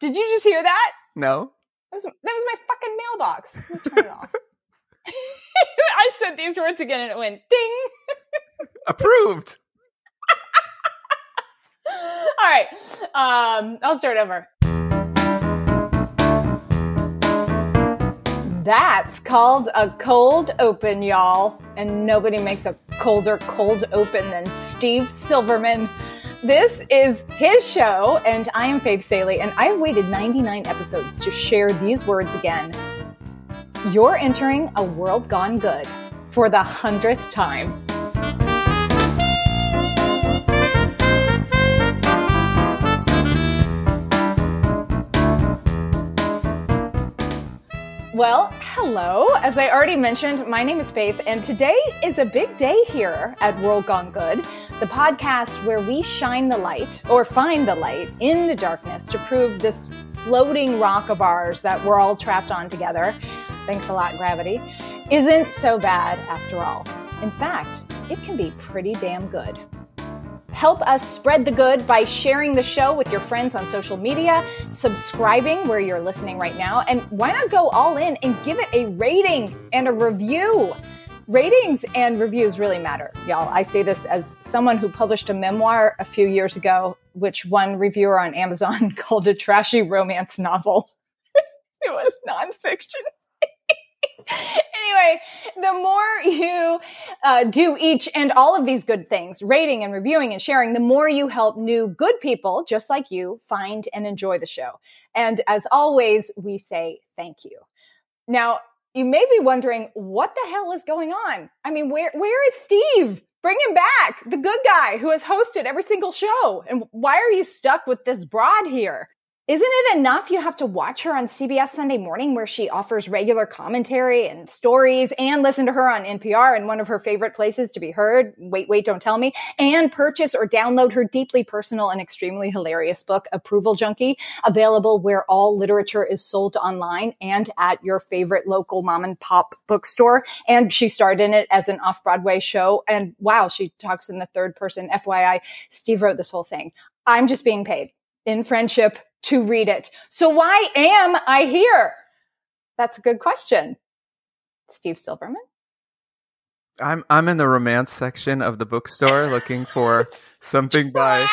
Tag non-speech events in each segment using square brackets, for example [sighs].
Did you just hear that? No. That was, that was my fucking mailbox. Turn it off. [laughs] I said these words again and it went ding. [laughs] Approved. All right. Um, I'll start over. That's called a cold open, y'all. And nobody makes a colder cold open than Steve Silverman. This is his show, and I am Faith Salie, and I've waited 99 episodes to share these words again. You're entering a world gone good for the hundredth time. Well, hello. As I already mentioned, my name is Faith, and today is a big day here at World Gone Good, the podcast where we shine the light or find the light in the darkness to prove this floating rock of ours that we're all trapped on together. Thanks a lot, gravity. Isn't so bad after all. In fact, it can be pretty damn good. Help us spread the good by sharing the show with your friends on social media, subscribing where you're listening right now, and why not go all in and give it a rating and a review? Ratings and reviews really matter, y'all. I say this as someone who published a memoir a few years ago, which one reviewer on Amazon [laughs] called a trashy romance novel. [laughs] it was nonfiction [laughs] anyway, [laughs] the more you uh, do each and all of these good things, rating and reviewing and sharing, the more you help new good people just like you find and enjoy the show. And as always, we say thank you. Now, you may be wondering what the hell is going on? I mean, where where is Steve? Bring him back, the good guy who has hosted every single show. And why are you stuck with this broad here? Isn't it enough you have to watch her on CBS Sunday Morning where she offers regular commentary and stories and listen to her on NPR and one of her favorite places to be heard, Wait, Wait, Don't Tell Me, and purchase or download her deeply personal and extremely hilarious book, Approval Junkie, available where all literature is sold online and at your favorite local mom and pop bookstore. And she starred in it as an off-Broadway show. And wow, she talks in the third person. FYI, Steve wrote this whole thing. I'm just being paid in friendship to read it. So why am I here? That's a good question. Steve Silverman? I'm I'm in the romance section of the bookstore looking for [laughs] something by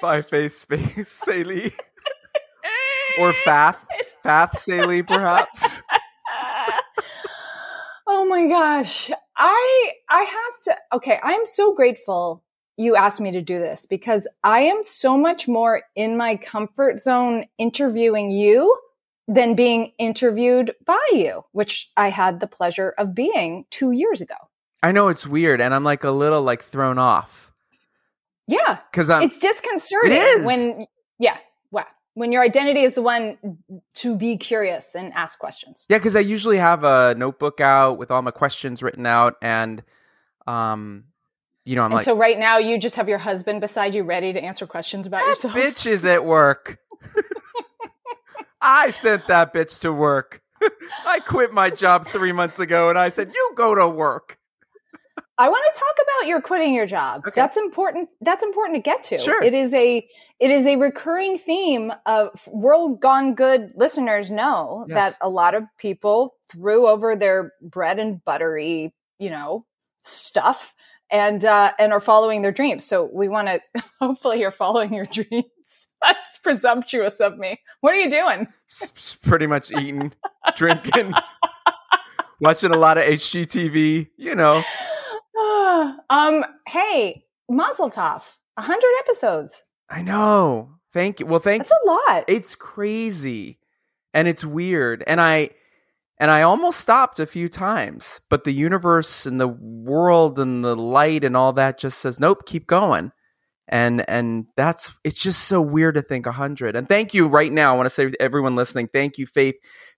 by Faith Space Salie [laughs] or Fath Fath Salie perhaps. [laughs] oh my gosh. I I have to okay, I'm so grateful you asked me to do this because I am so much more in my comfort zone interviewing you than being interviewed by you, which I had the pleasure of being two years ago. I know it's weird, and I'm like a little like thrown off. Yeah, because I'm. It's disconcerting it is. when yeah, wow, when your identity is the one to be curious and ask questions. Yeah, because I usually have a notebook out with all my questions written out, and um, you know, I'm and like, so right now you just have your husband beside you, ready to answer questions about yourself. bitch is at work. I sent that bitch to work. [laughs] I quit my job three months ago, and I said, "You go to work." I want to talk about your quitting your job. Okay. That's important. That's important to get to. Sure. It is a it is a recurring theme of World Gone Good listeners know Yes. that a lot of people threw over their bread and buttery, you know, stuff and uh and are following their dreams. So we want to [laughs] hopefully you're following your dreams. [laughs] That's presumptuous of me. What are you doing? Pretty much eating, drinking, [laughs] watching a lot of HGTV. You know, [sighs] um hey, Mazel Tov. 100 episodes. I know. Thank you. Well, thank That's a lot. it's crazy and it's weird and i and i almost stopped a few times but the universe and the world and the light and all that just says nope keep going. And and that's it's just so weird to think a 100 and thank you right now i want to say to everyone listening thank you faith.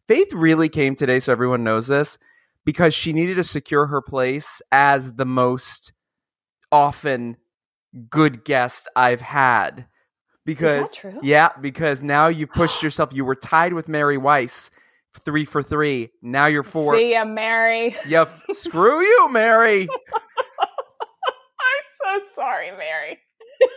Faith really came today so everyone knows this because she needed to secure her place as the most often good guest i've had. Because true? yeah because now you've pushed [gasps] yourself you were tied with mary weiss three for three now you're four See ya, Mary. yeah f- screw you mary [laughs] I'm so sorry, Mary. [laughs]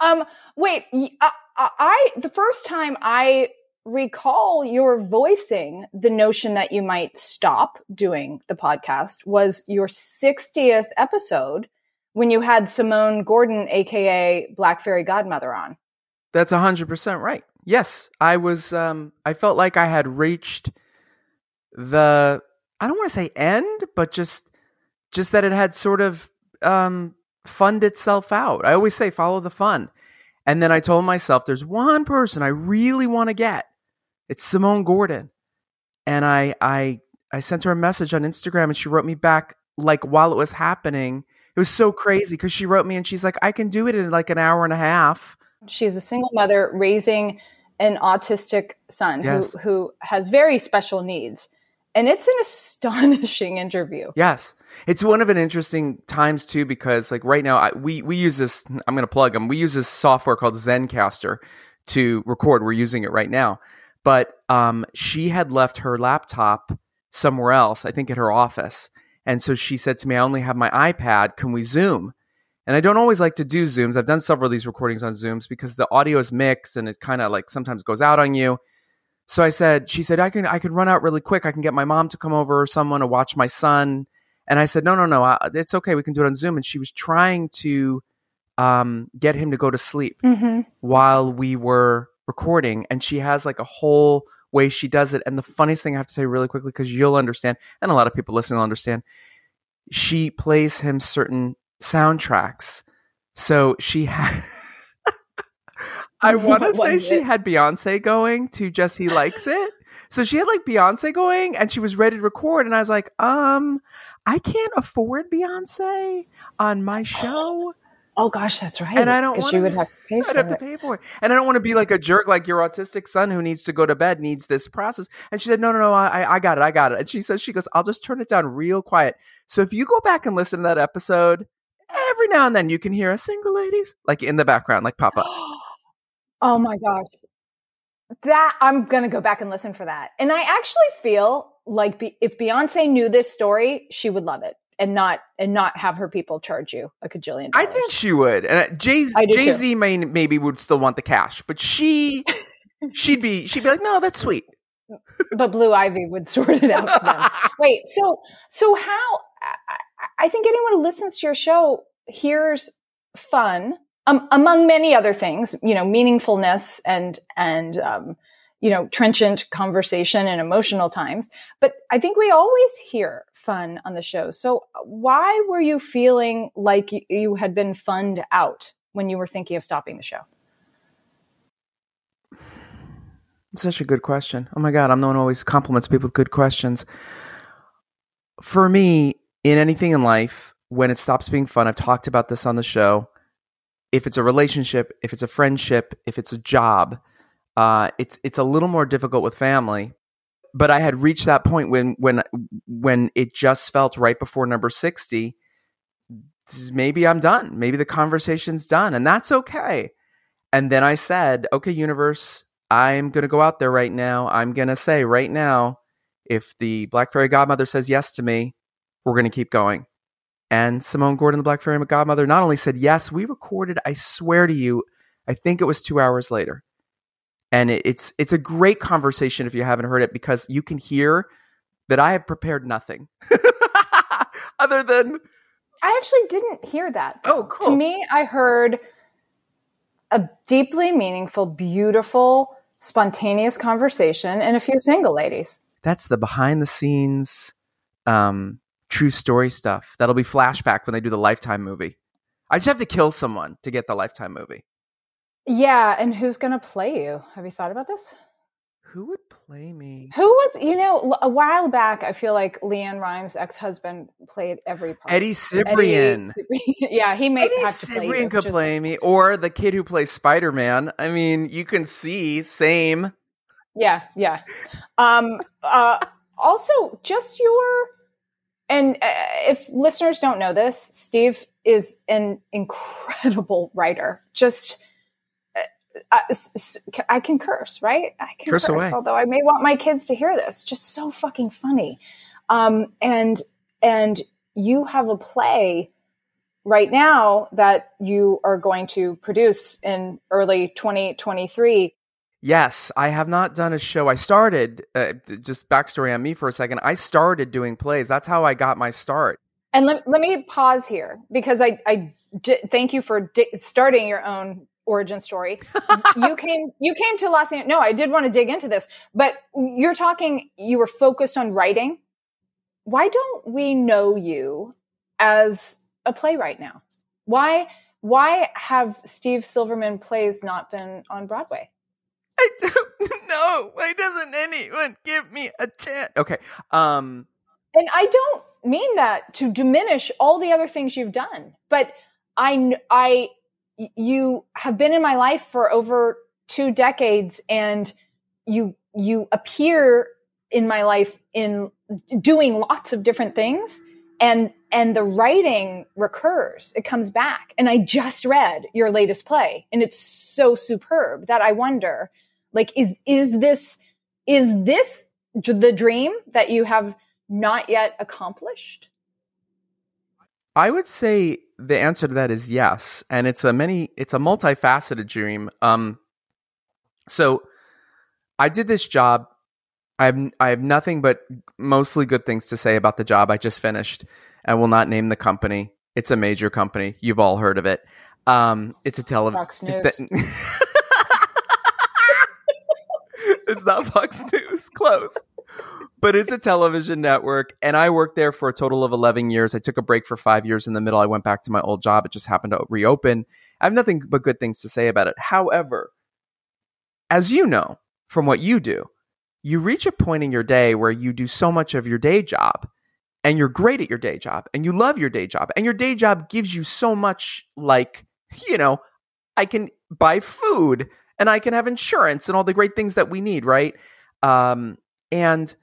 um, wait, I, I, the first time I recall your voicing the notion that you might stop doing the podcast was your 60th episode when you had Simone Gordon, aka Black Fairy Godmother, on. That's 100% right. Yes, I was um I felt like I had reached the I don't want to say end, but just just that it had sort of um funned itself out. I always say follow the fun. And then I told myself there's one person I really want to get. It's Simone Gordon. And I I I sent her a message on Instagram and she wrote me back like while it was happening. It was so crazy because she wrote me and she's like, I can do it in like an hour and a half. She's a single mother raising an autistic son yes. who, who has very special needs. And it's an astonishing interview. Yes. It's one of an interesting times too, because like right now, I, we, we use this, I'm going to plug them. We use this software called Zencastr to record. We're using it right now. But um, she had left her laptop somewhere else, I think at her office. And so she said to me, I only have my iPad. Can we Zoom? And I don't always like to do Zooms. I've done several of these recordings on Zooms because the audio is mixed and it kind of like sometimes goes out on you. So I said, she said, I can, I can run out really quick. I can get my mom to come over or someone to watch my son. And I said, no, no, no, it's okay. We can do it on Zoom. And she was trying to um, get him to go to sleep mm-hmm. while we were recording. And she has like a whole way she does it. And the funniest thing I have to say really quickly, because you'll understand, and a lot of people listening will understand, she plays him certain soundtracks. So she had. [laughs] I want to say she had Beyonce going to Just He [laughs] Likes It. So she had like Beyonce going and she was ready to record. And I was like, um, I can't afford Beyonce on my [gasps] show. Oh gosh, that's right. And I don't want you would have to pay for I'd have it. to pay for it. And I don't want to be like a jerk, like your autistic son who needs to go to bed needs this process. And she said, No, no, no, I, I got it, I got it. And she says, she goes, I'll just turn it down real quiet. So if you go back and listen to that episode, every now and then you can hear a single ladies like in the background, like pop up. [gasps] oh my gosh. That I'm gonna go back and listen for that. And I actually feel like be, if Beyonce knew this story, she would love it and not and not have her people charge you a cajillion. Dollars. I think she would, and Jay Jay Z may maybe would still want the cash, but she she'd be [laughs] she'd be like, no, that's sweet. but Blue Ivy would [laughs] sort it out for them. [laughs] Wait, so so how? I, think anyone who listens to your show hears fun, um, among many other things. You know, meaningfulness and and um, you know, trenchant conversation and emotional times. But I think we always hear fun on the show. So why were you feeling like you had been funned out when you were thinking of stopping the show? Such a good question. Oh my God, I'm the one who always compliments people with good questions. For me, in anything in life, when it stops being fun, I've talked about this on the show. If it's a relationship, if it's a friendship, if it's a job, uh, it's it's a little more difficult with family. But I had reached that point when when when it just felt right before number sixty. Maybe I'm done. Maybe the conversation's done, and that's okay. And then I said, "Okay, universe, I'm going to go out there right now. I'm going to say right now, if the Black Fairy Godmother says yes to me, we're going to keep going." And Simone Gordon, the Black Fairy Godmother, not only said yes, we recorded. I swear to you, I think it was two hours later and it's it's a great conversation if you haven't heard it because you can hear that I have prepared nothing [laughs] other than I actually didn't hear that. Oh, cool. To me, I heard a deeply meaningful, beautiful, spontaneous conversation and a few single ladies. That's the behind the scenes um, true story stuff. That'll be flashback when they do the Lifetime movie. I just have to kill someone to get the Lifetime movie. Yeah, and who's going to play you? Have you thought about this? Who would play me? Who was, you know, a while back, I feel like LeAnn Rimes' ex husband played every part. Eddie Cibrian. Eddie, [laughs] yeah, he may Eddie have to Cibrian play you, could just... play me, or the kid who plays Spider Man. I mean, you can see, same. Yeah, yeah. Um, uh, also, just your, and uh, if listeners don't know this, Steve is an incredible writer. Just, I, I can curse, right? I can curse, curse although I may want my kids to hear this. Just so fucking funny. Um, and and you have a play right now that you are going to produce in early 2023. Yes, I have not done a show. I started, uh, just backstory on me for a second. I started doing plays. That's how I got my start. And let, let me pause here because I, I d- thank you for di- starting your own origin story. [laughs] you came you came to Los Angeles. No, I did want to dig into this, but you're talking you were focused on writing. Why don't we know you as a playwright now? Why why have Steve Silverman plays not been on Broadway? I don't [laughs] know. Why doesn't anyone give me a chance? Okay. Um and I don't mean that to diminish all the other things you've done, but I I you have been in my life for over two decades and you you appear in my life in doing lots of different things and and the writing recurs it comes back and i just read your latest play and it's so superb that i wonder like is is this is this the dream that you have not yet accomplished i would say the answer to that is yes, and it's a many it's a multifaceted dream. Um, so I did this job. I have I have nothing but mostly good things to say about the job I just finished. I will not name the company. It's a major company. You've all heard of it. Um, it's a television. [laughs] It's not Fox News. Close. But it's a television network and i worked there for a total of 11 years. I took a break for five years in the middle. I went back to my old job. It just happened to reopen. I have nothing but good things to say about it. However as you know from what you do you reach a point in your day where you do so much of your day job and you're great at your day job and you love your day job and your day job gives you so much like you know i can buy food and i can have insurance and all the great things that we need right um, and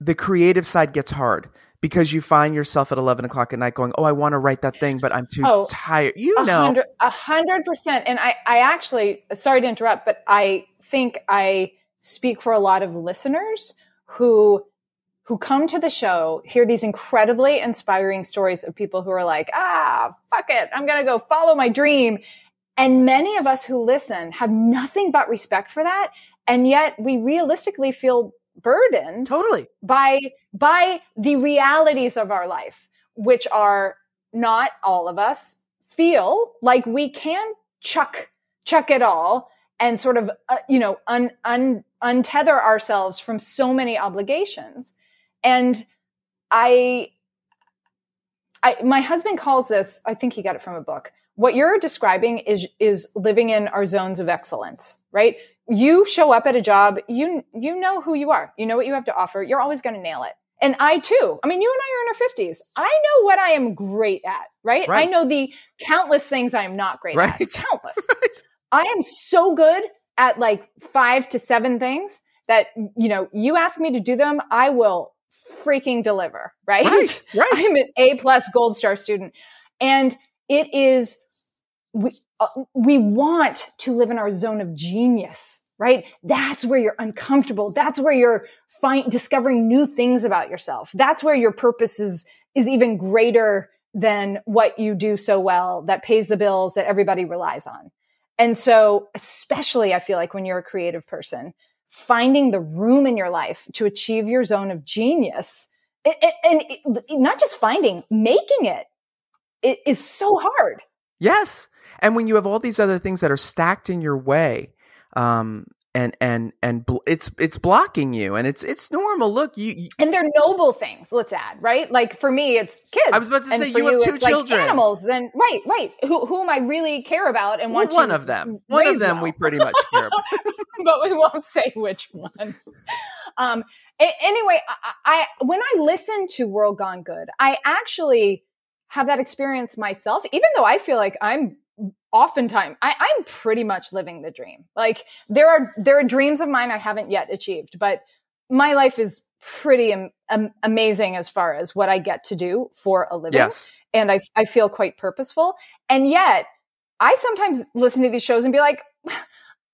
the creative side gets hard because you find yourself at 11 o'clock at night going, Oh, I want to write that thing, but I'm too oh, tired. You know, a hundred percent. And I, I actually, sorry to interrupt, but I think I speak for a lot of listeners who, who come to the show, hear these incredibly inspiring stories of people who are like, ah, fuck it. I'm going to go follow my dream. And many of us who listen have nothing but respect for that. And yet we realistically feel burdened totally by by the realities of our life which are not all of us feel like we can chuck chuck it all and sort of uh, you know un, un, untether ourselves from so many obligations and i i my husband calls this i think he got it from a book what you're describing is is living in our zones of excellence right you show up at a job, you you know who you are. You know what you have to offer. You're always going to nail it. And I too. I mean, you and I are in our 50s. I know what I am great at, right? right. I know the countless things I am not great right. at. [laughs] Countless. right. I am so good at like 5 to 7 things that you know, you ask me to do them, I will freaking deliver, right? Right. [laughs] right. I'm an A plus gold star student. And it is we uh, we want to live in our zone of genius right? That's where you're uncomfortable. That's where you're find, discovering new things about yourself. That's where your purpose is is even greater than what you do so well that pays the bills that everybody relies on. And so especially i feel like when you're a creative person finding the room in your life to achieve your zone of genius and not just finding making it, it is so hard. Yes and when you have all these other things that are stacked in your way, um, and and and bl- it's it's blocking you and it's it's normal. Look you, you, and they're noble things let's add right? Like for me it's kids. I was about to say you, you have two children like animals and right right. Who, whom i really care about and want one of them. one of them well. we pretty much care about. [laughs] [laughs] But we won't say which one. Um anyway I, I when i listen to world gone good i actually have that experience myself even though i feel like i'm oftentimes I, I'm pretty much living the dream. Like there are there are dreams of mine I haven't yet achieved, but my life is pretty am, am, amazing as far as what I get to do for a living. Yes. And I I feel quite purposeful. And yet I sometimes listen to these shows and be like,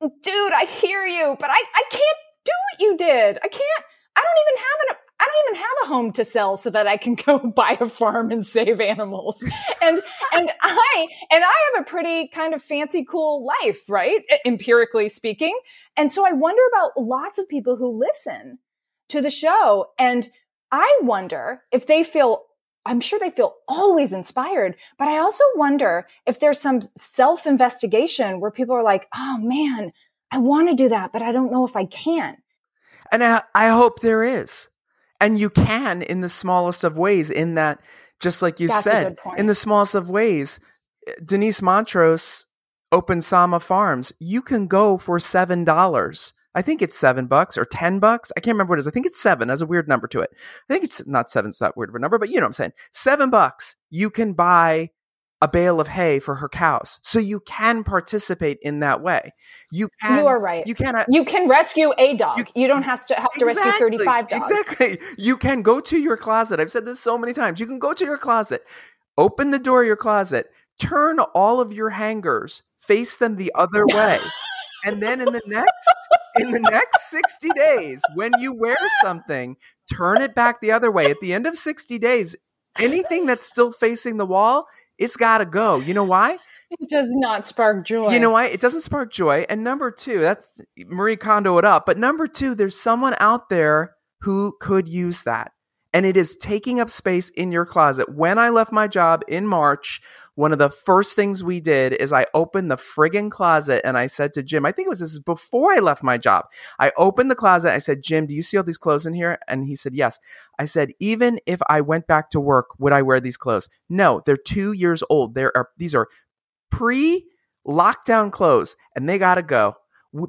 dude, I hear you, but I, I can't do what you did. I can't, I don't even have an I don't even have a home to sell so that I can [laughs] go buy a farm and save animals. And and I and I have a pretty kind of fancy cool life, right? Empirically speaking. And so I wonder about lots of people who listen to the show and I wonder if they feel I'm sure they feel always inspired, but I also wonder if there's some self investigation where people are like, oh man, I want to do that, but I don't know if I can. And I, I hope there is. And you can in the smallest of ways, in that, just like you That's said, in the smallest of ways, eh, Denise Montrose opened Sama Farms. You can go for $7. I think it's seven bucks or ten bucks. I can't remember what it is. I think it's seven. There's a weird number to it. I think it's not seven. It's that weird of a number, but you know what I'm saying. Seven bucks. You can buy a bale of hay for her cows. So you can participate in that way. You can. You are right. You can. Uh, you can rescue a dog. You, you don't have to have to exactly, rescue thirty five dogs. Exactly. You can go to your closet. I've said this so many times. You can go to your closet, open the door of your closet, turn all of your hangers, face them the other [laughs] way. and then in the next in the next 60 days when you wear something turn it back the other way at the end of 60 days anything that's still facing the wall it's got to go. You know why? It does not spark joy. You know why? It doesn't spark joy. And number two, that's Marie Kondo it up. But number two, there's someone out there who could use that. And it is taking up space in your closet. When I left my job in March, one of the first things we did is I opened the friggin' closet and I said to Jim, I think it was this before I left my job. I opened the closet. I said, Jim, do you see all these clothes in here? And he said, yes. I said, even if I went back to work, would I wear these clothes? No, they're two years old. There are, these are pre lockdown clothes and they got to go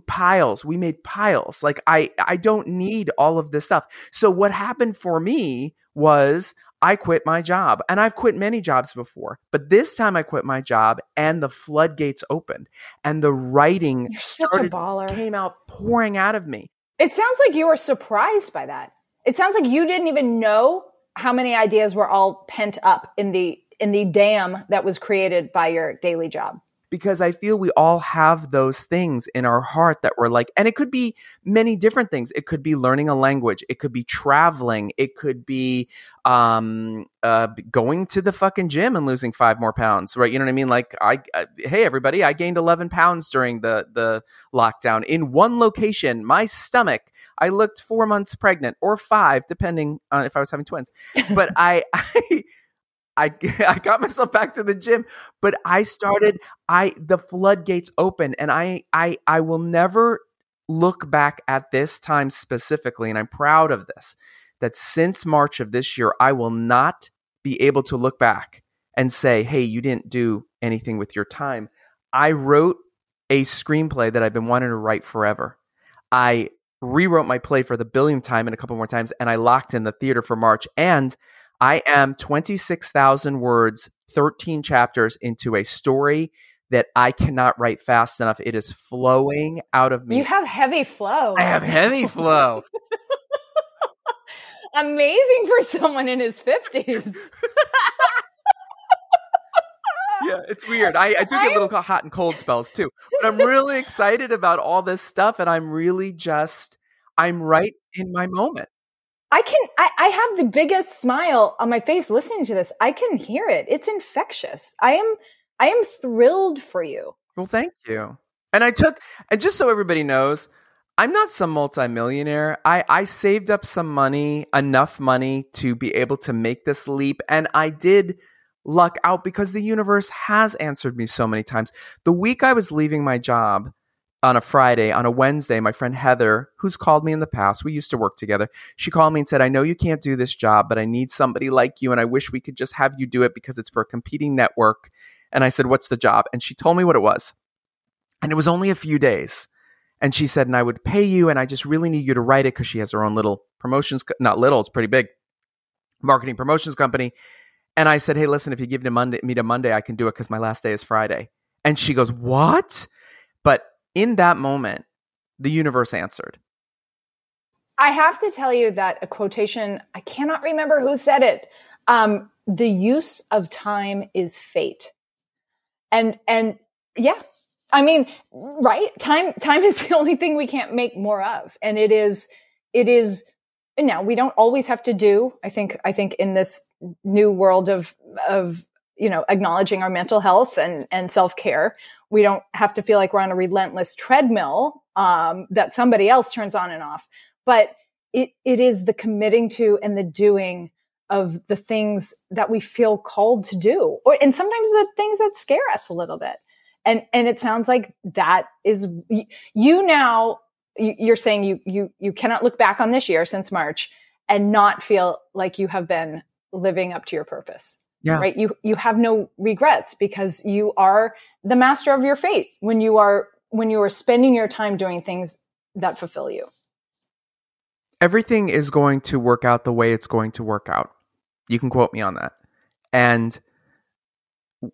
piles. We made piles. Like i i don't need all of this stuff. So what happened for me was I quit my job and I've quit many jobs before, but this time I quit my job and the floodgates opened and the writing started came out pouring out of me. It sounds like you were surprised by that. It sounds like you didn't even know how many ideas were all pent up in the in the dam that was created by your daily job because I feel we all have those things in our heart that we're like, and it could be many different things. It could be learning a language. It could be traveling. It could be um, uh, going to the fucking gym and losing five more pounds, right? You know what I mean? Like, I, I hey everybody, I gained eleven pounds during the the lockdown in one location. My stomach. I looked four months pregnant or five, depending on if I was having twins. But [laughs] I, [laughs] I I [laughs] I got myself back to the gym, but I started I the floodgates open and I I I will never look back at this time specifically and I'm proud of this that since March of this year I will not be able to look back and say, "Hey, you didn't do anything with your time." I wrote a screenplay that I've been wanting to write forever. I rewrote my play for the billionth time and a couple more times and I locked in the theater for March and I am 26,000 words, 13 chapters into a story that I cannot write fast enough. It is flowing out of me. You have heavy flow. I have heavy flow. [laughs] Amazing for someone in his 50s. yeah, it's weird. I, I do get little hot and cold spells too. But I'm really excited about all this stuff and I'm really just I'm right in my moment. I can, I, I, have the biggest smile on my face listening to this. I can hear it. It's infectious. I am, I am thrilled for you. Well, thank you. And I took, and just so everybody knows, I'm not some multimillionaire. I, I saved up some money, enough money to be able to make this leap. And I did luck out because the universe has answered me so many times. The week I was leaving my job, on a Friday. On a Wednesday, my friend Heather, who's called me in the past, we used to work together, she called me and said, I know you can't do this job, but I need somebody like you. And I wish we could just have you do it because it's for a competing network. And I said, What's the job? And she told me what it was. And it was only a few days. And she said, And I would pay you. And I just really need you to write it because she has her own little promotions, not little, it's pretty big marketing promotions company. And I said, Hey, listen, if you give me to Monday, me to Monday, I can do it because my last day is Friday. And she goes, What? But in that moment, the universe answered. I have to tell you that a quotation, I cannot remember who said it. Um, the use of time is fate. And, and yeah, I mean, right? Time, time is [laughs] the only thing we can't make more of. And it is, it is now we don't always have to do i think i think in this new world of of you know acknowledging our mental health and and self-care we don't have to feel like we're on a relentless treadmill um, that somebody else turns on and off but it it is the committing to and the doing of the things that we feel called to do or and sometimes the things that scare us a little bit and and it sounds like that is you now you're saying you you you cannot look back on this year since March and not feel like you have been living up to your purpose. Yeah. Right. You you have no regrets because you are the master of your fate when you are when you are spending your time doing things that fulfill you. Everything is going to work out the way it's going to work out. You can quote me on that. And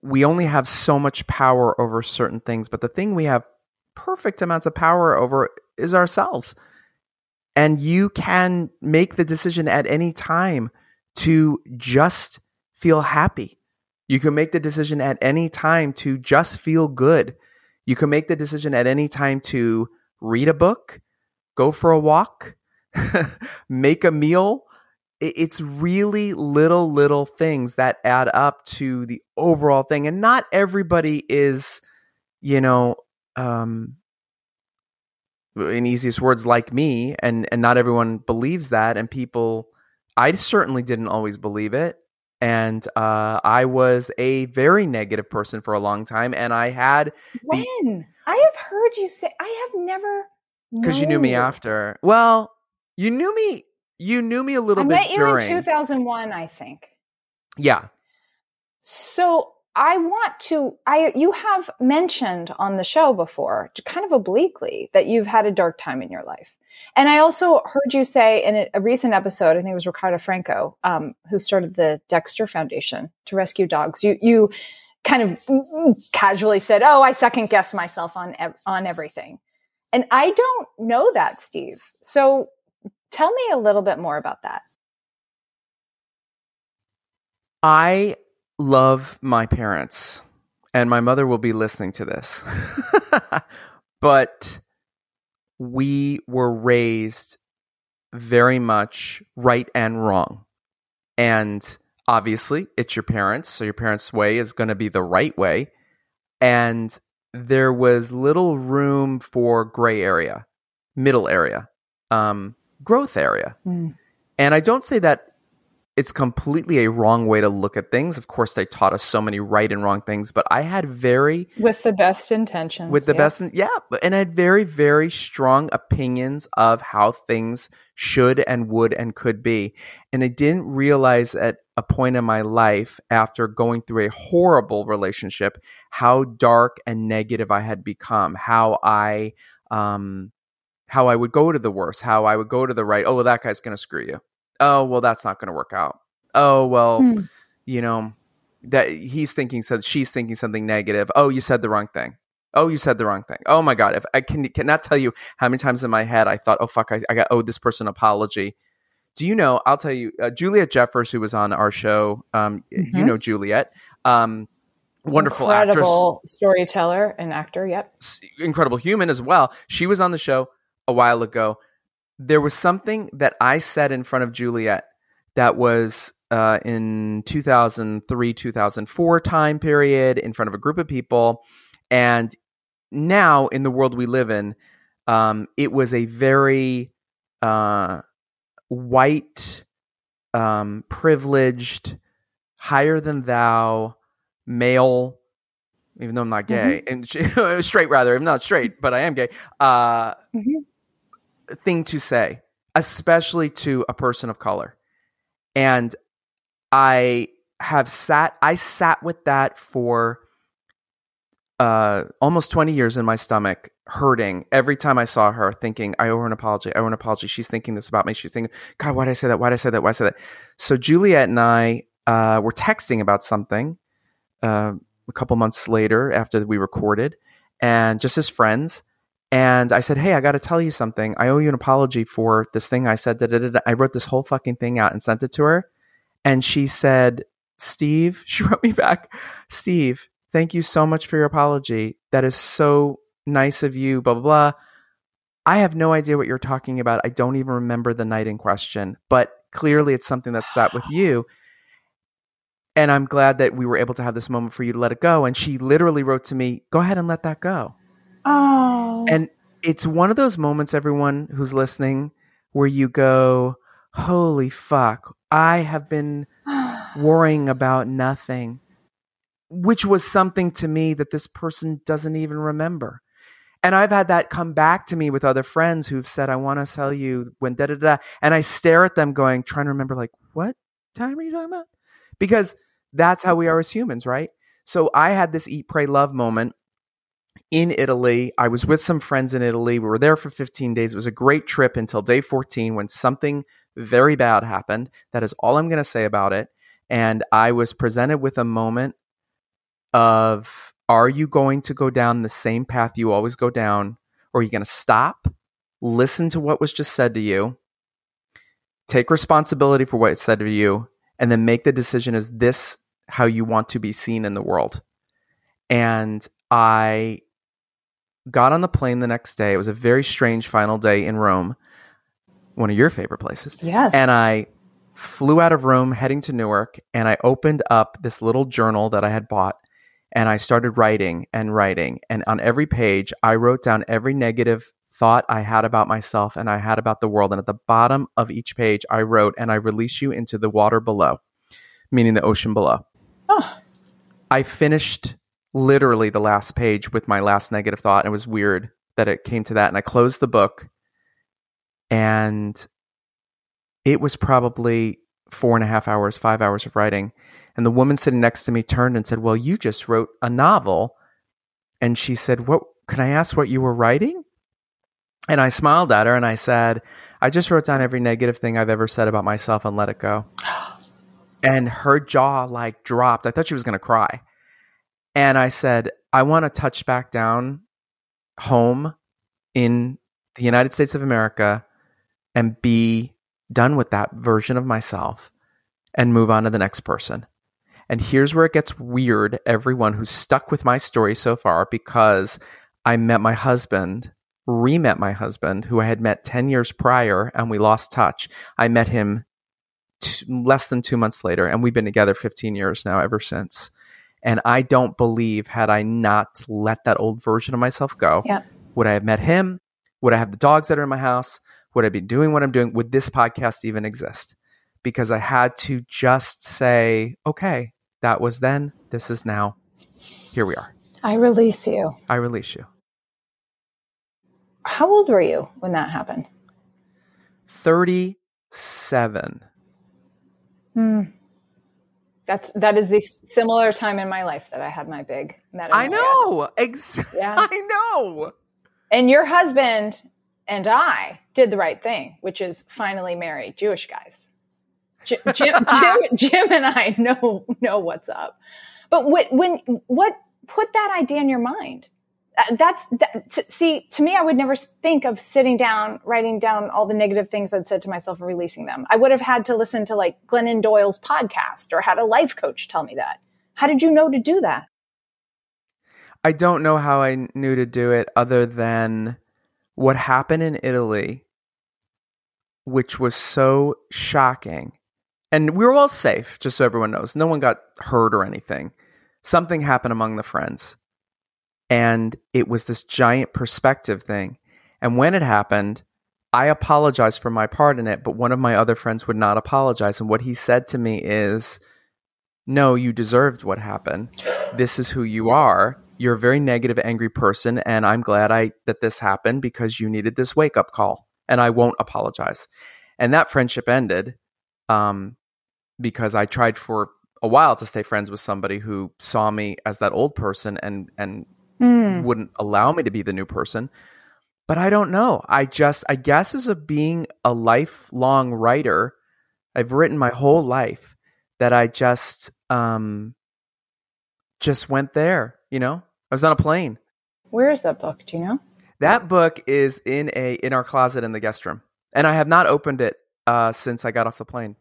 we only have so much power over certain things, but the thing we have perfect amounts of power over is ourselves. And you can make the decision at any time to just feel happy. You can make the decision at any time to just feel good. You can make the decision at any time to read a book, go for a walk, [laughs] make a meal. It's really little, little things that add up to the overall thing. And not everybody is, you know, um, in easiest words like me and and not everyone believes that and people i certainly didn't always believe it and uh, i was a very negative person for a long time and i had when the, i have heard you say i have never because you knew me after well you knew me you knew me a little I bit met you during. in 2001 i think yeah so I want to I you have mentioned on the show before, kind of obliquely, that you've had a dark time in your life. And I also heard you say in a, recent episode, I think it was Ricardo Franco, um, who started the Dexter Foundation to rescue dogs. You you kind of casually said, "Oh, I second guess myself on on everything," and I don't know that, Steve. So tell me a little bit more about that. I love my parents, and my mother will be listening to this. [laughs] but we were raised very much right and wrong. And obviously, it's your parents, so your parents' way is going to be the right way. And there was little room for gray area, middle area, um, growth area. Mm. And I don't say that it's completely a wrong way to look at things. Of course, they taught us so many right and wrong things, but I had very with the best intentions, with the yeah. best, yeah, and I had very, very strong opinions of how things should and would and could be, and I didn't realize at a point in my life after going through a horrible relationship how dark and negative I had become, how I, um, how I would go to the worst, how I would go to the right. Oh, well, that guy's gonna screw you oh well that's not going to work out. Oh well hmm. you know that he's thinking so she's thinking something negative. Oh you said the wrong thing. Oh you said the wrong thing. Oh my god if i can cannot tell you how many times in my head i thought oh fuck i, I got owed this person an apology. Do you know i'll tell you uh, juliet jeffers who was on our show um, mm-hmm. you know juliet um, wonderful incredible actress storyteller and actor yep. Incredible human as well. She was on the show a while ago there was something that I said in front of Juliet that was uh, in 2003, 2004 time period in front of a group of people. And now in the world we live in, um, it was a very uh, white, um, privileged, higher than thou male even though I'm not gay, mm-hmm. and [laughs] straight rather, I'm not straight, but I am gay. Uh, mm-hmm thing to say, especially to a person of color. And I have sat, I sat with that for uh, almost 20 years in my stomach, hurting every time I saw her, thinking, I owe her an apology. I owe her an apology. She's thinking this about me. She's thinking, God, why did I say that? Why did I say that? Why did I say that? So Juliet and I uh, were texting about something uh, a couple months later after we recorded, and just as friends. And I said, Hey, I got to tell you something. I owe you an apology for this thing I said. Da, da, da, I wrote this whole fucking thing out and sent it to her. And she said, Steve, [laughs] she wrote me back, Steve, thank you so much for your apology. That is so nice of you, blah, blah, blah. I have no idea what you're talking about. I don't even remember the night in question, but clearly it's something that sat with you. And I'm glad that we were able to have this moment for you to let it go. And she literally wrote to me, Go ahead and let that go. Oh. And it's one of those moments, everyone who's listening, where you go, Holy fuck, I have been [sighs] worrying about nothing, which was something to me that this person doesn't even remember. And I've had that come back to me with other friends who've said, I want to sell you when da da da. And I stare at them going, trying to remember, like, what time are you talking about? Because that's how we are as humans, right? So I had this eat, pray, love moment in Italy. I was with some friends in Italy. We were there for 15 days. It was a great trip until day 14 when something very bad happened. That is all I'm going to say about it. And I was presented with a moment of are you going to go down the same path you always go down? Or are you going to stop, listen to what was just said to you, take responsibility for what was said to you, and then make the decision is this how you want to be seen in the world? And I got on the plane the next day. It was a very strange final day in Rome, one of your favorite places. Yes. And I flew out of Rome heading to Newark and I opened up this little journal that I had bought and I started writing and writing. And on every page, I wrote down every negative thought I had about myself and I had about the world. And at the bottom of each page, I wrote, and I release you into the water below, meaning the ocean below. Oh. I finished literally the last page with my last negative thought. And it was weird that it came to that. And I closed the book, and it was probably four and a half hours, five hours of writing. And the woman sitting next to me turned and said, Well, you just wrote a novel. And she said, What can I ask what you were writing? And I smiled at her and I said, I just wrote down every negative thing I've ever said about myself and let it go. [gasps] And her jaw like dropped. I thought she was going to cry. And I said, I want to touch back down home in the United States of America and be done with that version of myself and move on to the next person. And here's where it gets weird, everyone who's stuck with my story so far, because I met my husband, re met my husband, who I had met 10 years prior, and we lost touch. I met him t- less than two months later, and we've been together 15 years now ever since. And I don't believe, had I not let that old version of myself go, Yeah. would I have met him? Would I have the dogs that are in my house? Would I be doing what I'm doing? Would this podcast even exist? Because I had to just say, okay, that was then, this is now. Here we are. I release you. I release you. How old were you when that happened? 37. Hmm. That's that is the similar time in my life that I had my big metanoia. I know. Exactly. Yeah. [laughs] I know. And your husband and I did the right thing, which is finally marry Jewish guys. Jim, Jim, [laughs] Jim, Jim and I know know what's up. But what when what put that idea in your mind? Uh, That's that, t- see to me. I would never think of sitting down, writing down all the negative things I'd said to myself and releasing them. I would have had to listen to like Glennon Doyle's podcast or had a life coach tell me that. How did you know to do that? I don't know how I knew to do it other than what happened in Italy, which was so shocking. And we were all safe, just so everyone knows. No one got hurt or anything. Something happened among the friends. And it was this giant perspective thing. And when it happened, I apologized for my part in it, but one of my other friends would not apologize. And what he said to me is, No, you deserved what happened. This is who you are. You're a very negative, angry person, and I'm glad I that this happened because you needed this wake up call. And I won't apologize. And that friendship ended um, because I tried for a while to stay friends with somebody who saw me as that old person and and Hmm. wouldn't allow me to be the new person. But I don't know. I just, I guess, as a being a lifelong writer, I've written my whole life that I just, um, just went there. You know, I was on a plane. Where is that book? Do you know? That book is in a in our closet in the guest room, and I have not opened it uh, since I got off the plane.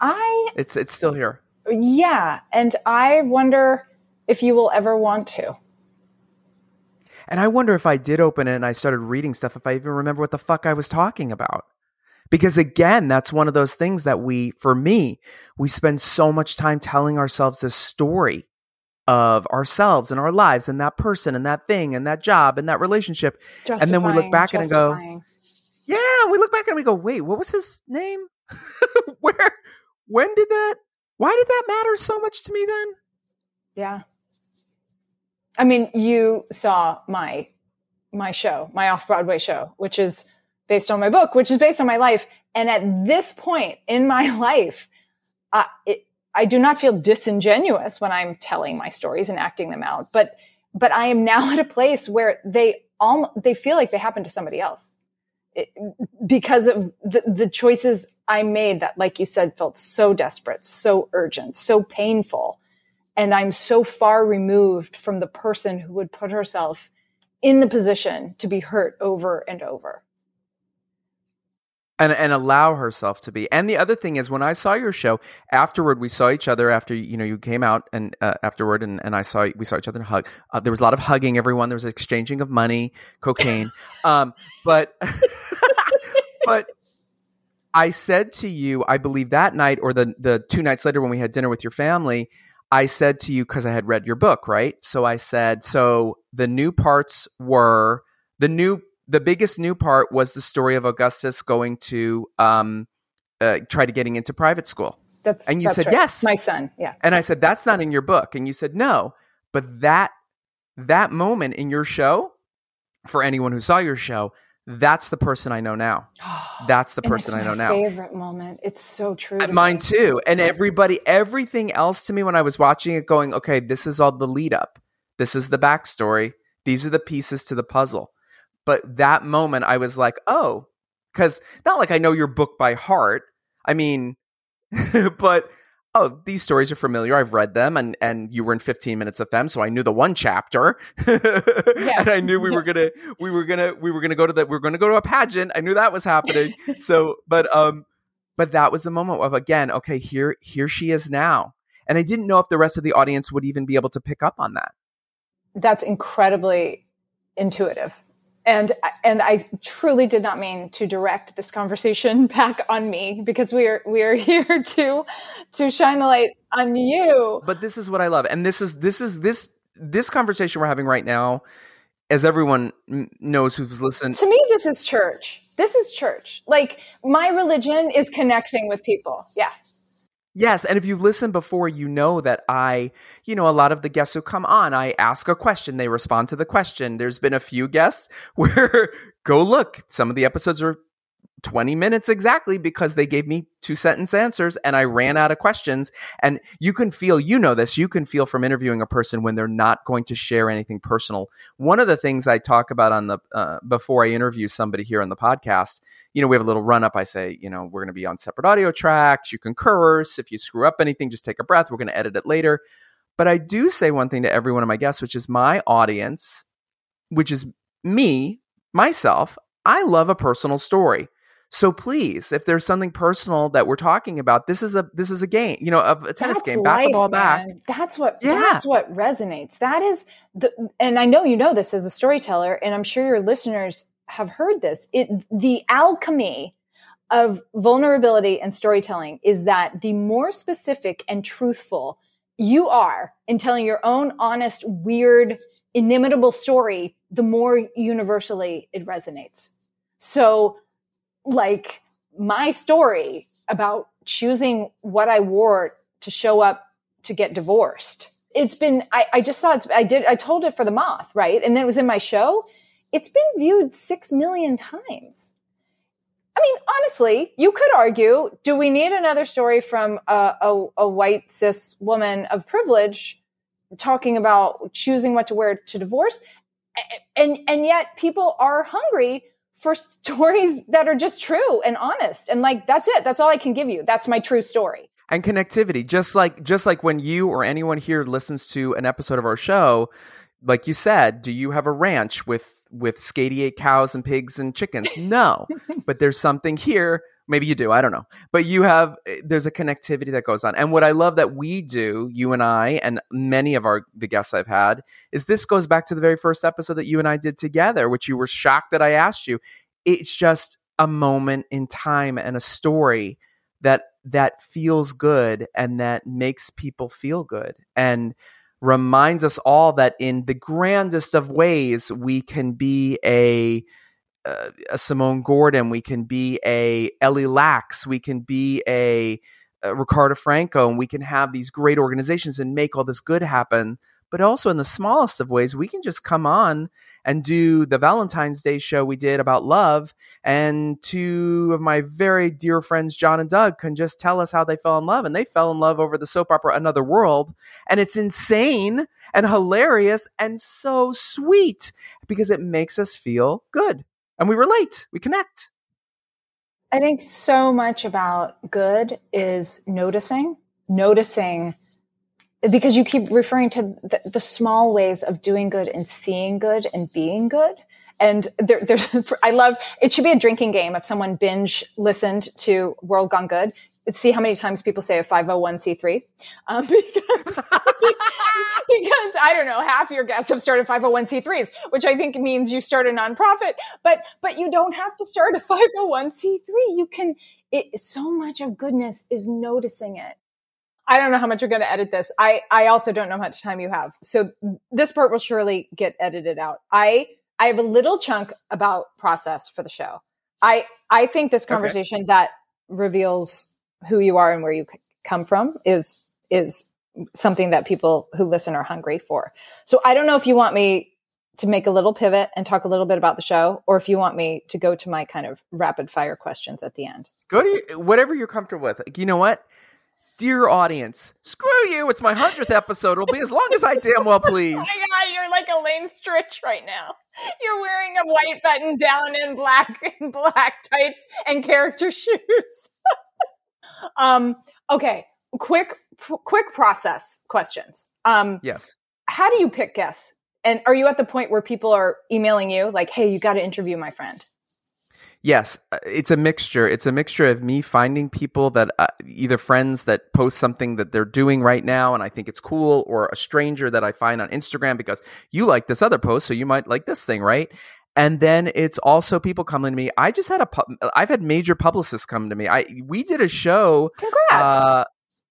I It's it's still here. yeah, and I wonder if you will ever want to. And I wonder if I did open it and I started reading stuff, if I even remember what the fuck I was talking about. Because again, that's one of those things that we, for me, we spend so much time telling ourselves this story of ourselves and our lives and that person and that thing and that job and that relationship. Justifying, and then we look back and go, yeah, we look back and we go, wait, what was his name? [laughs] Where, when did that, why did that matter so much to me then? Yeah. I mean, you saw my my show, my off Broadway show, which is based on my book, which is based on my life. And at this point in my [laughs] life, uh, it, I do not feel disingenuous when I'm telling my stories and acting them out. But but I am now [laughs] at a place where they all they feel like they happen to somebody else it, because of the, the choices I made that, like you said, felt so desperate, so urgent, so painful. And I'm so far removed from the person who would put herself in the position to be hurt over and over. and and allow herself to be. And the other thing is, when I saw your show afterward, we saw each other after you know you came out and uh, afterward, and, and I saw we saw each other and hug. Uh, there was a lot of hugging. Everyone there was exchanging of money, cocaine. [laughs] um, but [laughs] but I said to you, I believe that night or the the two nights later when we had dinner with your family. I said to you because I had read your book, right? So I said, so the new parts were the new the biggest new part was the story of Augustus going to um, uh, try to getting into private school. That's And you that's said right. yes. My son, yeah. And I said, that's not in your book. And you said, no. But that that moment in your show, for anyone who saw your show, that's the person I know now. [gasps] That's the person I know now. Favorite moment. It's so true. Uh, to Mine me. too. And everybody, everything else to me when I was watching it, going, okay, this is all the lead up. This is the backstory. These are the pieces to the puzzle. But that moment, I was like, oh, because not like I know your book by heart. I mean, [laughs] but oh, these stories are familiar. I've read them, and and you were in 15 minutes of them, so I knew the one chapter, [laughs] and I knew we were gonna we were gonna we were gonna go to the we were gonna go to a pageant. I knew that was happening. [laughs] so, but um, but that was a moment of again, okay, here here she is now, and I didn't know if the rest of the audience would even be able to pick up on that. That's incredibly intuitive. And and I truly did not mean to direct this conversation [laughs] back on me because we are we are [laughs] here to to shine the light on you. but this is what I love, and this is this is this this conversation we're having right now, as everyone knows who's listened. To me, this is church. This is church. Like my religion is connecting with people. Yeah. Yes, and if you've listened before, you know that I, you know, a lot of the guests who come on, I ask a question, they respond to the question. There's been a few guests [laughs] where go look, some of the episodes are 20 minutes exactly because they gave me two sentence answers and I ran out of questions. And you can feel, you know this, you can feel from interviewing a person when they're not going to share anything personal. One of the things I talk about on the, uh, before I interview somebody here on the podcast, you know, we have a little run up. I say, you know, we're going to be on separate audio tracks. You can curse. If you screw up anything, just take a breath. We're going to edit it later. But I do say one thing to every one of my guests, which is my audience, which is me, myself. I love a personal story. So please, if there's something personal that we're talking about, this is a this is a game, you know, of a tennis That's game. The life, ball back. man. That's what Yeah. that's what resonates. That is the and I know you know this as a storyteller, and I'm sure your listeners have heard this. It the alchemy of vulnerability and storytelling is that the more specific and truthful you are in telling your own honest, weird, inimitable story, the more universally it resonates. So like my story about choosing what I wore to show up to get divorced. It's been, I, I just saw it, I did, I told it for the moth, right? And then it was in my show. It's been viewed six million times. I mean, honestly, you could argue, do we need another story from a, a, a white cis woman of privilege talking about choosing what to wear to divorce? And, and yet people are hungry for stories [laughs] that are just true and honest. And like, that's it. That's all I can give you. That's my true story. and connectivity just like just like when you or anyone here listens to an episode of our show like you said do you have a ranch with with skady eight cows and pigs and chickens no [laughs] but there's something here Maybe you do. I don't know. But you have, eh, there's a connectivity that goes on. And what I love that we do, you and I, and many of our, the guests I've had, is this goes back to the very first episode that you and I did together, which you were shocked that I asked you. It's just a moment in time and a story that, that feels good and that makes people feel good. And, reminds us all that in the grandest of ways we can be a uh, a Simone Gordon, we can be a Ellie Lax, we can be a, a Ricardo Franco, and we can have these great organizations and make all this good happen. But also in the smallest of ways, we can just come on and do the Valentine's Day show we did about love. And two of my very dear friends, John and Doug, can just tell us how they fell in love. And they fell in love over the soap opera Another World. And it's insane and hilarious and so sweet because it makes us feel good and we relate, we connect. I think so much about good is noticing, noticing because you keep referring to the, the, small ways of doing good and seeing good and being good. And there, there's, [laughs] I love, it should be a drinking game. If someone binge listened to World Gone Good, see how many times people say a 501c3 um, [laughs] because, [laughs] because i don't know half your guests have started 501c3s which i think means you start a nonprofit but but you don't have to start a 501c3 you can it so much of goodness is noticing it. I don't know how much you're going to edit this. I i also don't know how much time you have. So this part will surely get edited out. I i have a little chunk about process for the show. I i think this conversation okay. that reveals who you are and where you come from is is something that people who listen are hungry for. So I don't know if you want me to make a little pivot and talk a little bit about the show, or if you want me to go to my kind of rapid fire questions at the end. Go to whatever you're comfortable with. You know what? Dear audience, screw you. It's my hundredth episode. It'll be as long as I damn well please. [laughs] oh my god, you're like Elaine Stritch right now. You're wearing a white button down and black and [laughs] black tights and character [laughs] shoes. Um, okay, quick, quick process questions. Um, yes. How do you pick guests? And are you at the point where people are emailing you like, "Hey, you got to interview my friend"? Yes, uh, it's a mixture. It's a mixture of me finding people that uh, either friends that post something that they're doing right now and I think it's cool, or a stranger that I find on Instagram because you like this other post, so you might like this thing, right? And then it's also people coming to me. I just had a pub, I've had major publicists come to me. I we did a show. Congrats. Uh,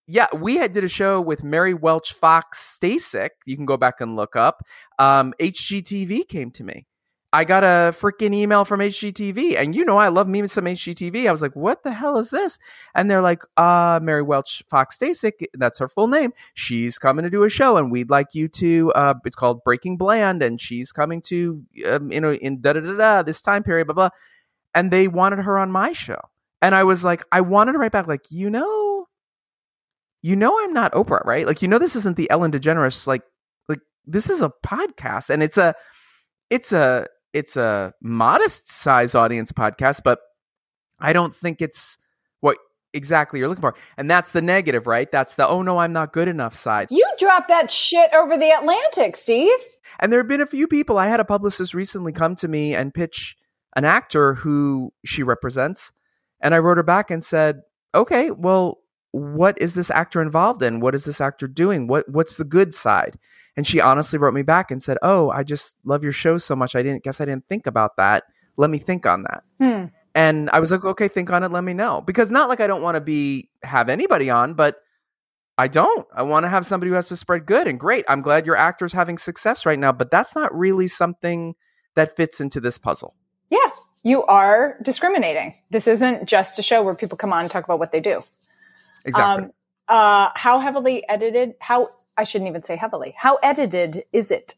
yeah, we had did a show with Mary Welch Fox Stasic. You can go back and look up. Um, HGTV came to me I got a freaking email from HGTV, and you know I love me some HGTV. I was like, "What the hell is this?" And they're like, "Uh, Mary Welch Fox Stasic, that's her full name. She's coming to do a show, and we'd like you to. Uh, it's called Breaking Bland, and she's coming to, um, you know, in da da da da this time period, blah blah." And they wanted her on my show, and I was like, I wanted to write back, like, you know, you know, I'm not Oprah, right? Like, you know, this isn't the Ellen DeGeneres, like, like this is a podcast, and it's a, it's a it's a modest size audience podcast, but I don't think it's what exactly you're looking for. And that's the negative, right? That's the oh no, I'm not good enough side. You dropped that shit over the Atlantic, Steve. And there have been a few people. I had a publicist recently come to me and pitch an actor who she represents. And I wrote her back and said, okay, well, what is this actor involved in? What is this actor doing? What what's the good side? And she honestly wrote me back and said, "Oh, I just love your show so much. I didn't guess I didn't think about that. Let me think on that." Hmm. And I was like, "Okay, think on it. Let me know." Because not like I don't want to be have anybody on, but I don't. I want to have somebody who has to spread good and great. I'm glad your actor's having success right now, but that's not really something that fits into this puzzle. Yeah, you are discriminating. This isn't just a show where people come on and talk about what they do. Exactly. Um, uh, how heavily edited? How I shouldn't even say heavily. How edited is it?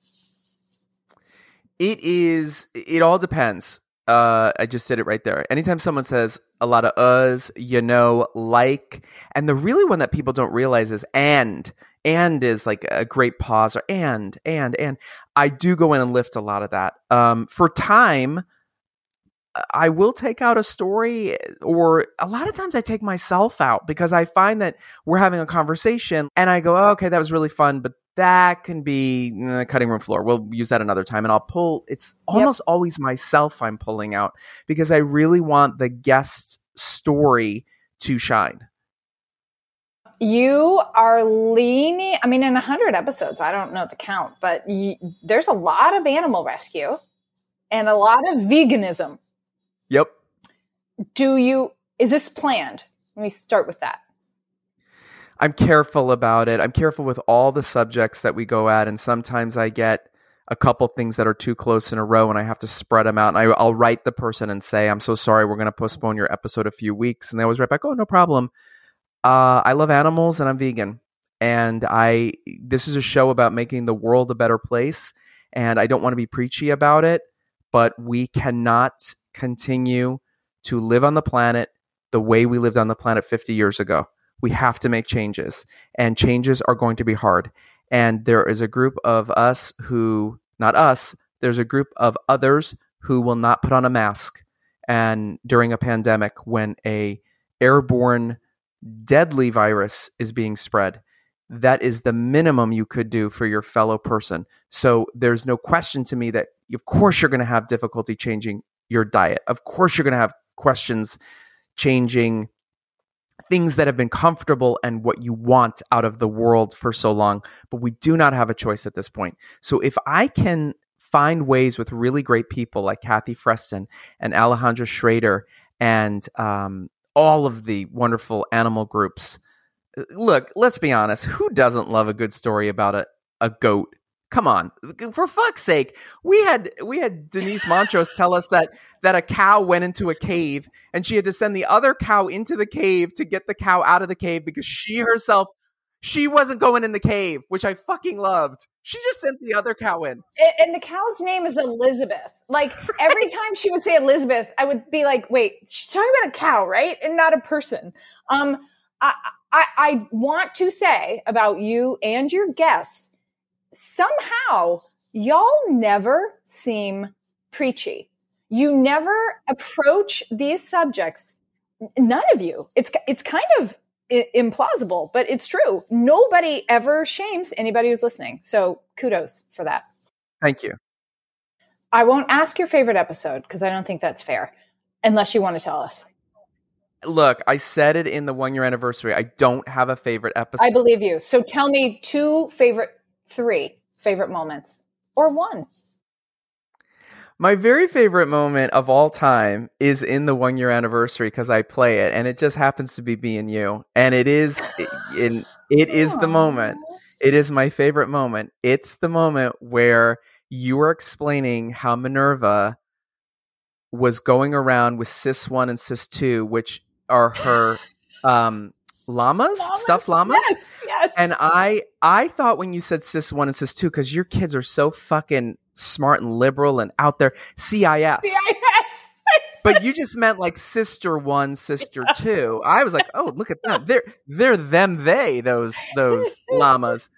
It is. It all depends. Uh, I just said it right there. Anytime someone says a lot of us, you know, like, and the really one that people don't realize is and. And is like a great pause or and, and, and. I do go in and lift a lot of that. Um, for time, I will take out a story, or a lot of times I take myself out because I find that we're having a conversation and I go, oh, okay, that was really fun, but that can be uh, cutting room floor. We'll use that another time. And I'll pull, it's almost yep. always myself I'm pulling out because I really want the guest story to shine. You are leaning, I mean, in 100 episodes, I don't know the count, but you, there's a lot of animal rescue and a lot of veganism. Yep. Do you, is this planned? Let me start with that. I'm careful about it. I'm careful with all the subjects that we go at. And sometimes I get a couple things that are too close in a row and I have to spread them out. And I, will write the person and say, I'm so sorry, we're going to postpone your episode a few weeks. And they always write back, oh, no problem. Uh, I love animals and I'm vegan. And I, this is a show about making the world a better place. And I don't want to be preachy about it, but we cannot continue to live on the planet the way we lived on the planet 50 years ago. We have to make changes, and changes are going to be hard. And there is a group of us who, not us, there's a group of others who will not put on a mask. And during a pandemic, when a airborne deadly virus is being spread, that is the minimum you could do for your fellow person. So there's no question to me that, of course, you're going to have difficulty changing your diet. Of course, you're going to have questions changing things that have been comfortable and what you want out of the world for so long. But we do not have a choice at this point. So if I can find ways with really great people like Kathy Freston and Alejandra Schrader and um, all of the wonderful animal groups. Look, let's be honest. Who doesn't love a good story about a, a goat come on. For fuck's sake. We had we had denise montrose tell us that that a cow went into a cave and she had to send the other cow into the cave to get the cow out of the cave because she herself she wasn't going in the cave which i fucking loved. She just sent the other cow in. And the cow's name is elizabeth. Like every time she would say elizabeth i would be like wait she's talking about a cow right? And not a person. Um i i, I want to say about you and your guests somehow y'all never seem preachy. You never approach these subjects. None of you. It's it's kind of implausible, but it's true. Nobody ever shames anybody who's listening. So kudos for that. Thank you. I won't ask your favorite episode because I don't think that's fair, unless you want to tell us. Look, I said it in the one year anniversary. I don't have a favorite episode. I believe you. So tell me two favorite three favorite moments or one? My very favorite moment of all time is in the one year anniversary because I play it, and it just happens to be me and you, and it is in it is the moment. It is my favorite moment. It's the moment where you are explaining how Minerva was going around with Sis One and Sis Two, which are her um, llamas, llamas? stuffed llamas. Yes, yes. And I I thought when you said sis one and sis two, because your kids are so fucking smart and liberal and out there, CIS. CIS. [laughs] but you just meant like sister one, sister two. I was like, oh, look at them. They're they're them, they, those those llamas.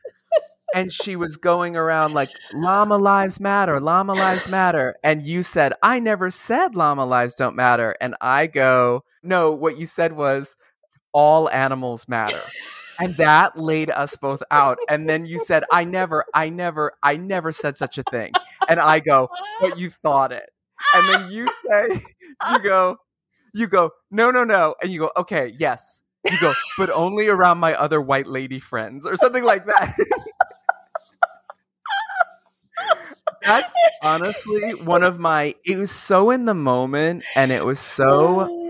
And she was going around like llama lives matter, llama lives matter. And you said, I never said llama lives don't matter. And I go, no, what you said was all animals matter. And that laid us both out. And then you said, I never, [laughs] I never, I never said such a thing. And I go, but you thought it. And then you say, [laughs] you go, you go, no, no, no. And you go, okay, yes. You go, but only around my other white lady friends or something like that. That's honestly one of my, it was so in the moment and it was so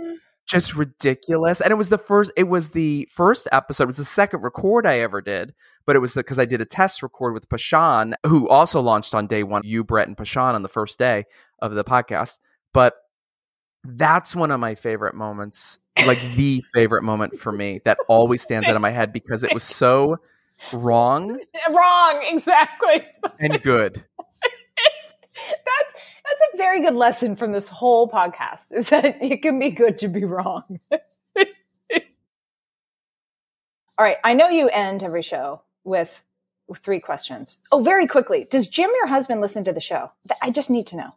just ridiculous. And it was the first it was the first episode, it was the second record I ever did, but it was because I did a test record with Pashan, who also launched on day one, you, Brett, and Pashan on the first day of the podcast. But that's one of my favorite moments, like the favorite moment for me that always stands out in my head because it was so wrong. [laughs] Wrong, exactly. And good. Very good lesson from this whole podcast is that [laughs] it can be good to be wrong. [laughs] All right, I know you end every show with three questions. Oh, very quickly, does Jim, your husband, listen to the show? I just need to know.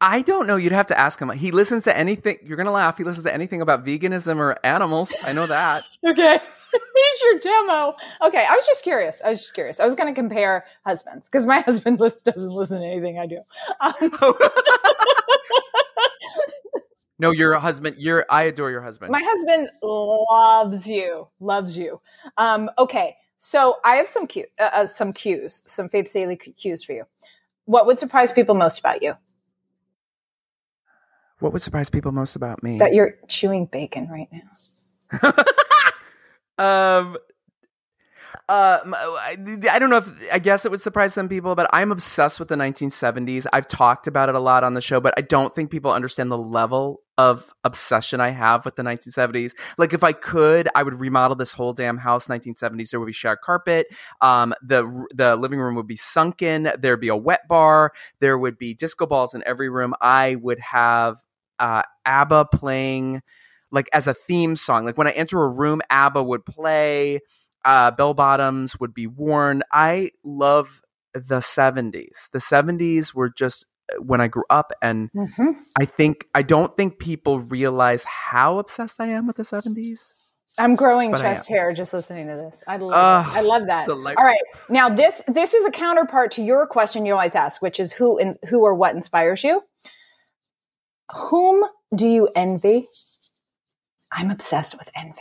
I don't know. You'd have to ask him. He listens to anything. You're gonna laugh. He listens to anything about veganism or animals. I know that. [laughs] okay. [laughs] Here's your demo. Okay, I was just curious. I was just curious. I was going to compare husbands because my [laughs] husband list, doesn't listen to anything I do. Um, No, your husband. Your I adore your husband. My husband loves you, loves you. Um, okay, so I have some cue, uh, uh, some cues, some Faith Salie cues for you. What would surprise people most about you? What would surprise people most about me? That you're chewing bacon right now. [laughs] um, uh, I don't know if I guess it would surprise some people, but I'm obsessed with the 1970s. I've talked about it a lot on the show, but I don't think people understand the level of obsession I have with the 1970s. Like, if I could, I would remodel this whole damn house. 1970s, there would be shag carpet. Um, the the living room would be sunken. There'd be a wet bar. There would be disco balls in every room. I would have uh, ABBA playing like as a theme song. Like when I enter a room, ABBA would play uh, bell bottoms would be worn. I love the 70s. The 70s were just uh, when I grew up, and mm-hmm. I think I don't think people realize how obsessed I am with the 70s. I'm growing but chest hair just listening to this. I love uh, I love that. All right. Now this this is a counterpart to your question you always ask, which is who in, who or what inspires you? Whom do you envy? I'm obsessed with envy.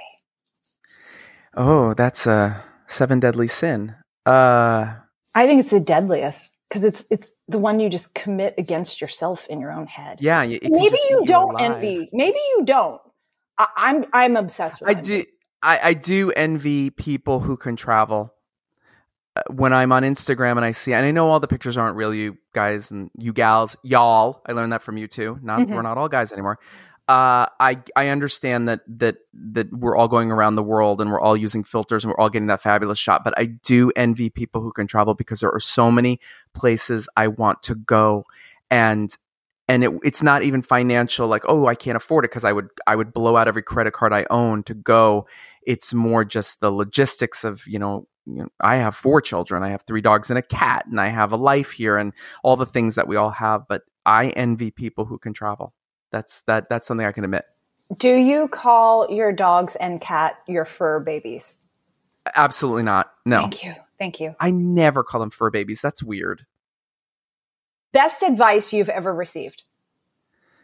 Oh, that's a seven deadly sin. Uh, I think it's the deadliest because it's it's the one you just commit against yourself in your own head. Yeah, maybe you don't envy. Maybe you don't. I, am I'm, I'm obsessed with. I envy. do. I, I do envy people who can travel. When I'm on Instagram and I see, and I know all the pictures aren't real, you guys and you gals, y'all. I learned that from you too. Not mm-hmm. we're not all guys anymore uh, I I understand that that that we're all going around the world and we're all using filters and we're all getting that fabulous shot. But I do envy people who can travel because there are so many places I want to go, and and it, it's not even financial. Like oh, I can't afford it because I would I would blow out every credit card I own to go. It's more just the logistics of you know you know, I have four children. I have three dogs and a cat, and I have a life here, and all the things that we all have. But I envy people who can travel. That's that that's something I can admit. Do you call your dogs and cat your fur babies? Absolutely not. No. Thank you. Thank you. I never call them fur babies. That's weird. Best advice you've ever received?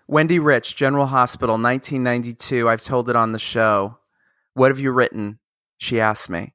Wendy Riche, General Hospital, 1992. I've told it on the show. What have you written? She asked me.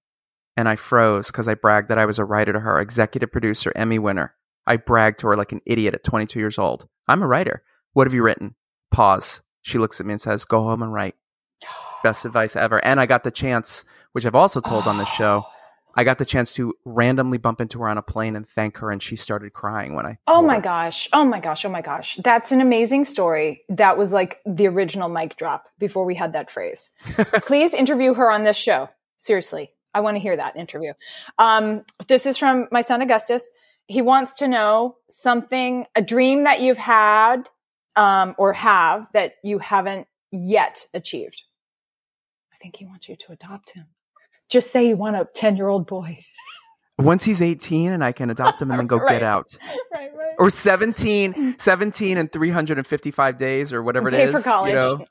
And I froze because I bragged that I was a writer to her, executive producer, Emmy winner. I bragged to her like an idiot at 22 years old. I'm a writer. What have you written? Pause. She looks at me and says, Go home and write. [gasps] Best advice ever. And I got the chance, which I've also told on the show, [gasps] I got the chance to randomly bump into her on a plane and thank her, and she started crying when I. Oh my her. gosh! Oh my gosh! Oh my gosh! That's an amazing story. That was like the original mic drop before we had that phrase. [laughs] Please interview her on this show. Seriously, I want to hear that interview. Um, this is from my son Augustus. He wants to know something, a dream that you've had um, or have that you haven't yet achieved? I think he wants you to adopt him. Just say you want a 10 year old boy. [laughs] Once he's 18 and I can adopt him and then go [laughs] right. get out. [laughs] Right, right. Or 17, 17 and 355 days or whatever it is. for college. You know?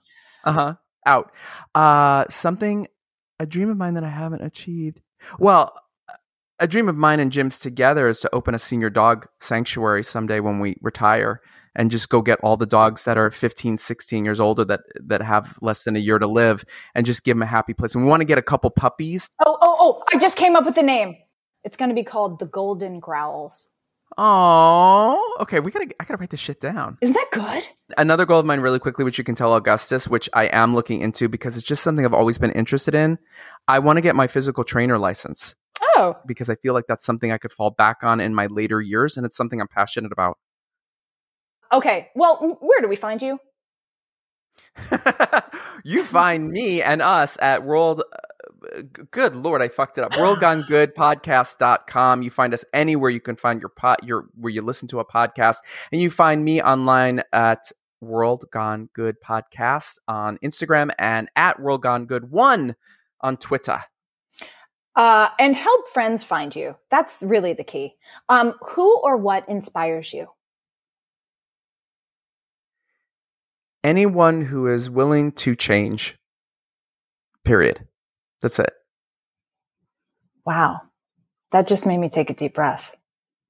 Uh huh. Out. Uh, something, a dream of mine that I haven't achieved. Well, a dream of mine and Jim's together is to open a senior dog sanctuary someday when we retire and just go get all the dogs that are 15 16 years older that that have less than a year to live and just give them a happy place. And we want to get a couple puppies. Oh oh oh i just came up with the name. It's going to be called the golden growls Oh, okay. We gotta. I gotta write this shit down. Isn't that good? Another goal of mine, really quickly, which you can tell Augustus, which I am looking into because it's just something I've always been interested in. I want to get my physical trainer license. Oh, because I feel like that's something I could fall back on in my later years, and it's something I'm passionate about. Okay. Well, where do we find you? [laughs] you find me and us at World. Good Lord, I fucked it up. WorldGoneGoodPodcast.com. You find us anywhere you can find your pot, your where you listen to a podcast, and you find me online at World Gone Good Podcast on Instagram and at World Gone Good One on Twitter. Uh, and help friends find you. That's really the key. Um, who or what inspires you? anyone who is willing to change. Period. That's it. Wow. That just made me take a deep breath.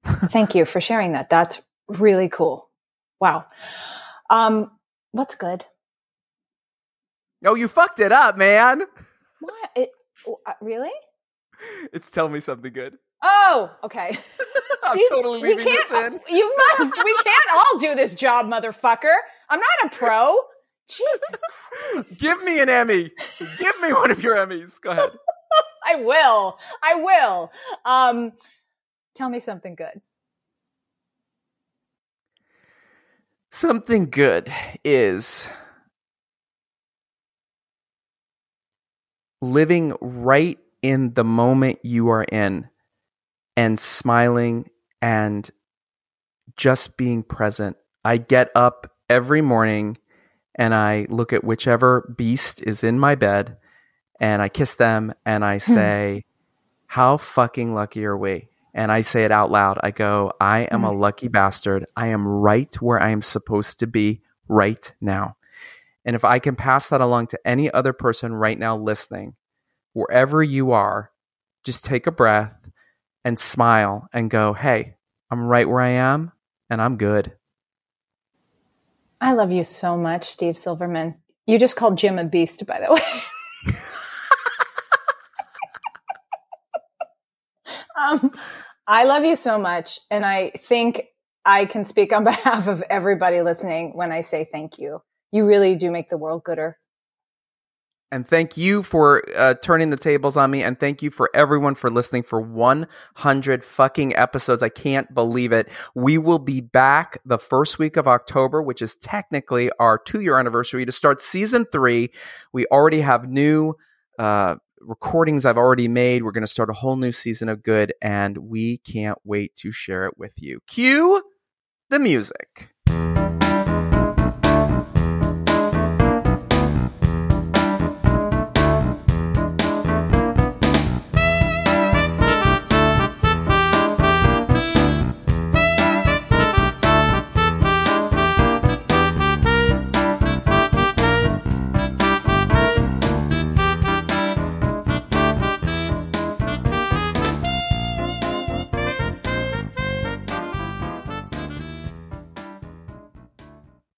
Thank you for sharing that. That's really cool. Wow. Um, what's good? Oh, you fucked it up, man. What? It, uh, really? It's tell me something good. Oh, okay. [laughs] I'm See, totally we leaving this can't- in. You must. We can't [laughs] all do this job, motherfucker. I'm not a pro. Jesus [laughs] Christ. Give me an Emmy. Give me one of your Emmys. Go ahead. [laughs] I will. I will. Um, tell me something good. Something good is living right in the moment you are in and smiling and just being present. I get up every morning and I look at whichever beast is in my bed and I kiss them and I hmm. say, How fucking lucky are we? And I say it out loud. I go, I am a hmm. lucky bastard. I am right where I am supposed to be right now. And if I can pass that along to any other person right now listening, wherever you are, just take a breath and smile and go, Hey, I'm right where I am and I'm good. I love you so much, Steve Silverman. You just called Jim a beast, by the way. [laughs] um, I love you so much. And I think I can speak on behalf of everybody listening when I say thank you. You really do make the world gooder. And thank you for uh, turning the tables on me. And thank you for everyone for listening for 100 fucking episodes. I can't believe it. We will be back the first week of October, which is technically our two year anniversary to start season three. We already have new uh, recordings I've already made. We're going to start a whole new season of good, and we can't wait to share it with you. Cue the music.